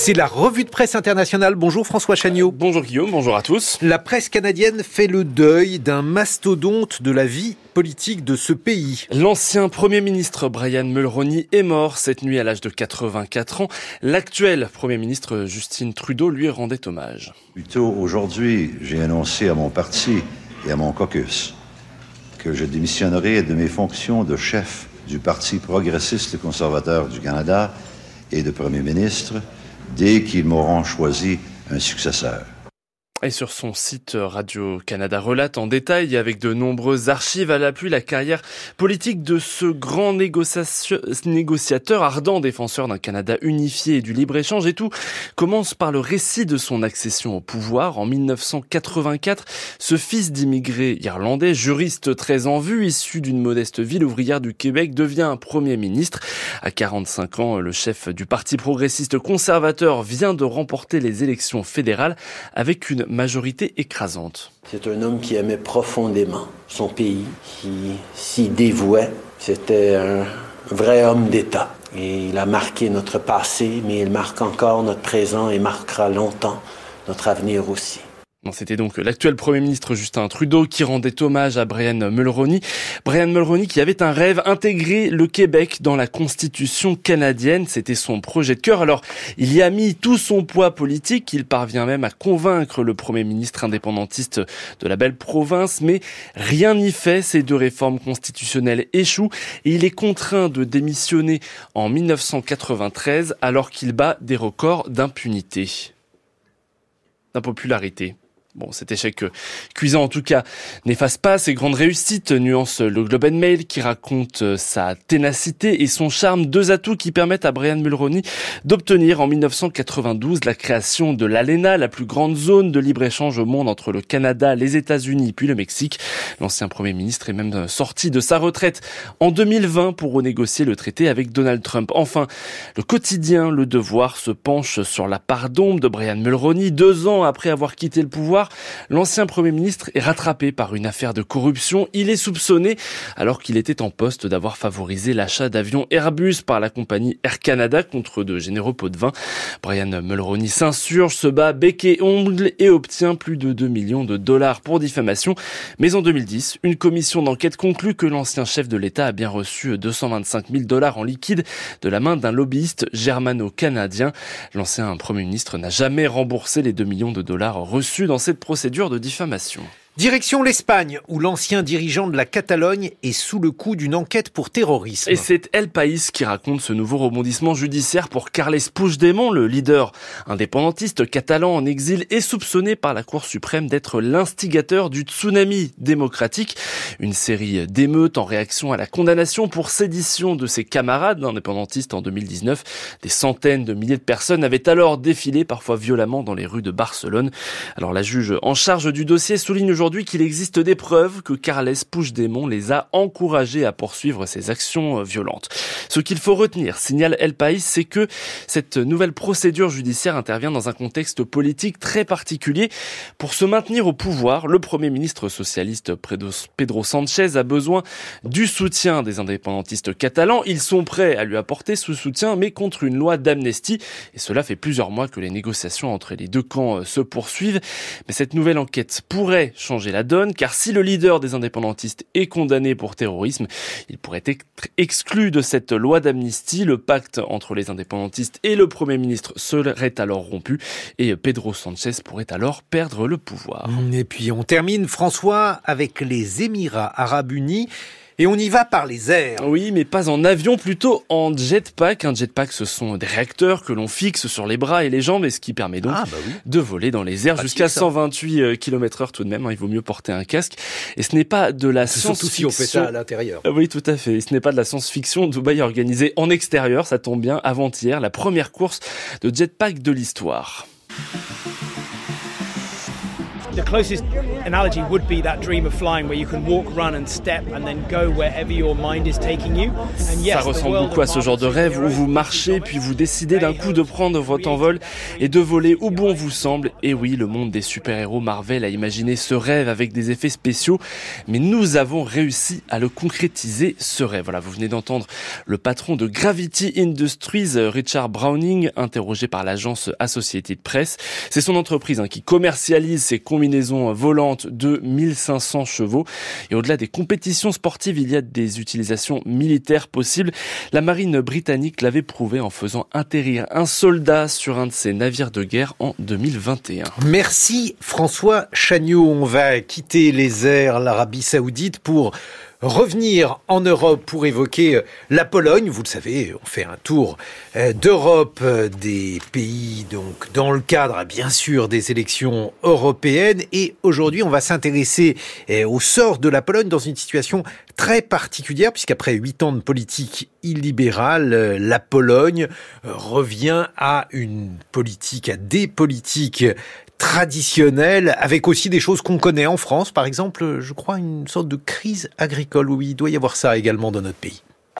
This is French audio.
C'est la revue de presse internationale. Bonjour François Chagnot. Bonjour Guillaume, bonjour à tous. La presse canadienne fait le deuil d'un mastodonte de la vie politique de ce pays. L'ancien Premier ministre Brian Mulroney est mort cette nuit à l'âge de 84 ans. L'actuel Premier ministre Justin Trudeau lui rendait hommage. Plutôt aujourd'hui, j'ai annoncé à mon parti et à mon caucus que je démissionnerai de mes fonctions de chef du Parti progressiste conservateur du Canada et de Premier ministre dès qu'ils m'auront choisi un successeur. Et sur son site, Radio-Canada relate en détail, avec de nombreuses archives à l'appui, la carrière politique de ce grand négociateur, ardent défenseur d'un Canada unifié et du libre-échange. Et tout commence par le récit de son accession au pouvoir en 1984. Ce fils d'immigrés irlandais, juriste très en vue, issu d'une modeste ville ouvrière du Québec, devient Premier ministre. À 45 ans, le chef du Parti progressiste conservateur vient de remporter les élections fédérales avec une majorité écrasante. C'est un homme qui aimait profondément son pays, qui s'y dévouait. C'était un vrai homme d'État. Et il a marqué notre passé, mais il marque encore notre présent et marquera longtemps notre avenir aussi. C'était donc l'actuel Premier ministre Justin Trudeau qui rendait hommage à Brian Mulroney. Brian Mulroney qui avait un rêve, intégrer le Québec dans la Constitution canadienne. C'était son projet de cœur. Alors, il y a mis tout son poids politique. Il parvient même à convaincre le Premier ministre indépendantiste de la belle province. Mais rien n'y fait. Ces deux réformes constitutionnelles échouent et il est contraint de démissionner en 1993 alors qu'il bat des records d'impunité, d'impopularité. Bon, cet échec euh, cuisant en tout cas n'efface pas ses grandes réussites, nuance le Globe and Mail qui raconte euh, sa ténacité et son charme, deux atouts qui permettent à Brian Mulroney d'obtenir en 1992 la création de l'ALENA, la plus grande zone de libre-échange au monde entre le Canada, les États-Unis puis le Mexique. L'ancien Premier ministre est même euh, sorti de sa retraite en 2020 pour renégocier le traité avec Donald Trump. Enfin, le quotidien Le Devoir se penche sur la part d'ombre de Brian Mulroney deux ans après avoir quitté le pouvoir l'ancien Premier ministre est rattrapé par une affaire de corruption. Il est soupçonné, alors qu'il était en poste, d'avoir favorisé l'achat d'avions Airbus par la compagnie Air Canada contre de généreux pots de vin. Brian Mulroney s'insurge, se bat bec et ongle et obtient plus de 2 millions de dollars pour diffamation. Mais en 2010, une commission d'enquête conclut que l'ancien chef de l'État a bien reçu 225 000 dollars en liquide de la main d'un lobbyiste germano-canadien. L'ancien Premier ministre n'a jamais remboursé les 2 millions de dollars reçus dans procédure de diffamation. Direction l'Espagne, où l'ancien dirigeant de la Catalogne est sous le coup d'une enquête pour terrorisme. Et c'est El País qui raconte ce nouveau rebondissement judiciaire pour Carles Puigdemont, le leader indépendantiste catalan en exil, est soupçonné par la Cour suprême d'être l'instigateur du tsunami démocratique, une série d'émeutes en réaction à la condamnation pour sédition de ses camarades indépendantistes en 2019. Des centaines de milliers de personnes avaient alors défilé, parfois violemment, dans les rues de Barcelone. Alors la juge en charge du dossier souligne aujourd'hui aujourd'hui qu'il existe des preuves que Carles Puigdemont les a encouragés à poursuivre ces actions euh, violentes. Ce qu'il faut retenir, signale El País, c'est que cette nouvelle procédure judiciaire intervient dans un contexte politique très particulier. Pour se maintenir au pouvoir, le Premier ministre socialiste Pedro Sanchez a besoin du soutien des indépendantistes catalans. Ils sont prêts à lui apporter ce soutien, mais contre une loi d'amnistie. Et cela fait plusieurs mois que les négociations entre les deux camps euh, se poursuivent. Mais cette nouvelle enquête pourrait la donne, car si le leader des indépendantistes est condamné pour terrorisme, il pourrait être exclu de cette loi d'amnistie. Le pacte entre les indépendantistes et le Premier ministre serait alors rompu et Pedro Sanchez pourrait alors perdre le pouvoir. Et puis on termine, François, avec les Émirats arabes unis. Et on y va par les airs. Oui, mais pas en avion, plutôt en jetpack. Un jetpack, ce sont des réacteurs que l'on fixe sur les bras et les jambes, et ce qui permet donc ah, bah de voler dans les airs jusqu'à 128 euh, km heure tout de même. Hein. Il vaut mieux porter un casque. Et ce n'est pas de la science-fiction. Si on fait ça à l'intérieur. Oui, tout à fait. Et ce n'est pas de la science-fiction. Dubaï a organisé en extérieur, ça tombe bien, avant-hier, la première course de jetpack de l'histoire. The closest analogy would be that dream of flying where you can walk, run and step and then go wherever your mind is taking you. And yes, Ça ressemble beaucoup à ce genre de rêve où vous marchez puis vous décidez d'un coup de prendre votre envol et de voler où bon vous semble. Et oui, le monde des super-héros Marvel a imaginé ce rêve avec des effets spéciaux, mais nous avons réussi à le concrétiser, ce rêve. Voilà, vous venez d'entendre le patron de Gravity Industries, Richard Browning, interrogé par l'agence Associated Press. C'est son entreprise hein, qui commercialise ces combinaisons volantes de 1500 chevaux. Et au-delà des compétitions sportives, il y a des utilisations militaires possibles. La marine britannique l'avait prouvé en faisant atterrir un soldat sur un de ses navires de guerre en 2021. Merci François Chagnot. On va quitter les airs, l'Arabie Saoudite pour revenir en Europe pour évoquer euh, la Pologne. Vous le savez, on fait un tour euh, d'Europe euh, des pays donc dans le cadre bien sûr des élections européennes et aujourd'hui on va s'intéresser au sort de la Pologne dans une situation très particulière puisqu'après huit ans de politique illibérale, la Pologne revient à une politique, à des politiques traditionnel, avec aussi des choses qu'on connaît en France, par exemple, je crois, une sorte de crise agricole. Oui, il doit y avoir ça également dans notre pays.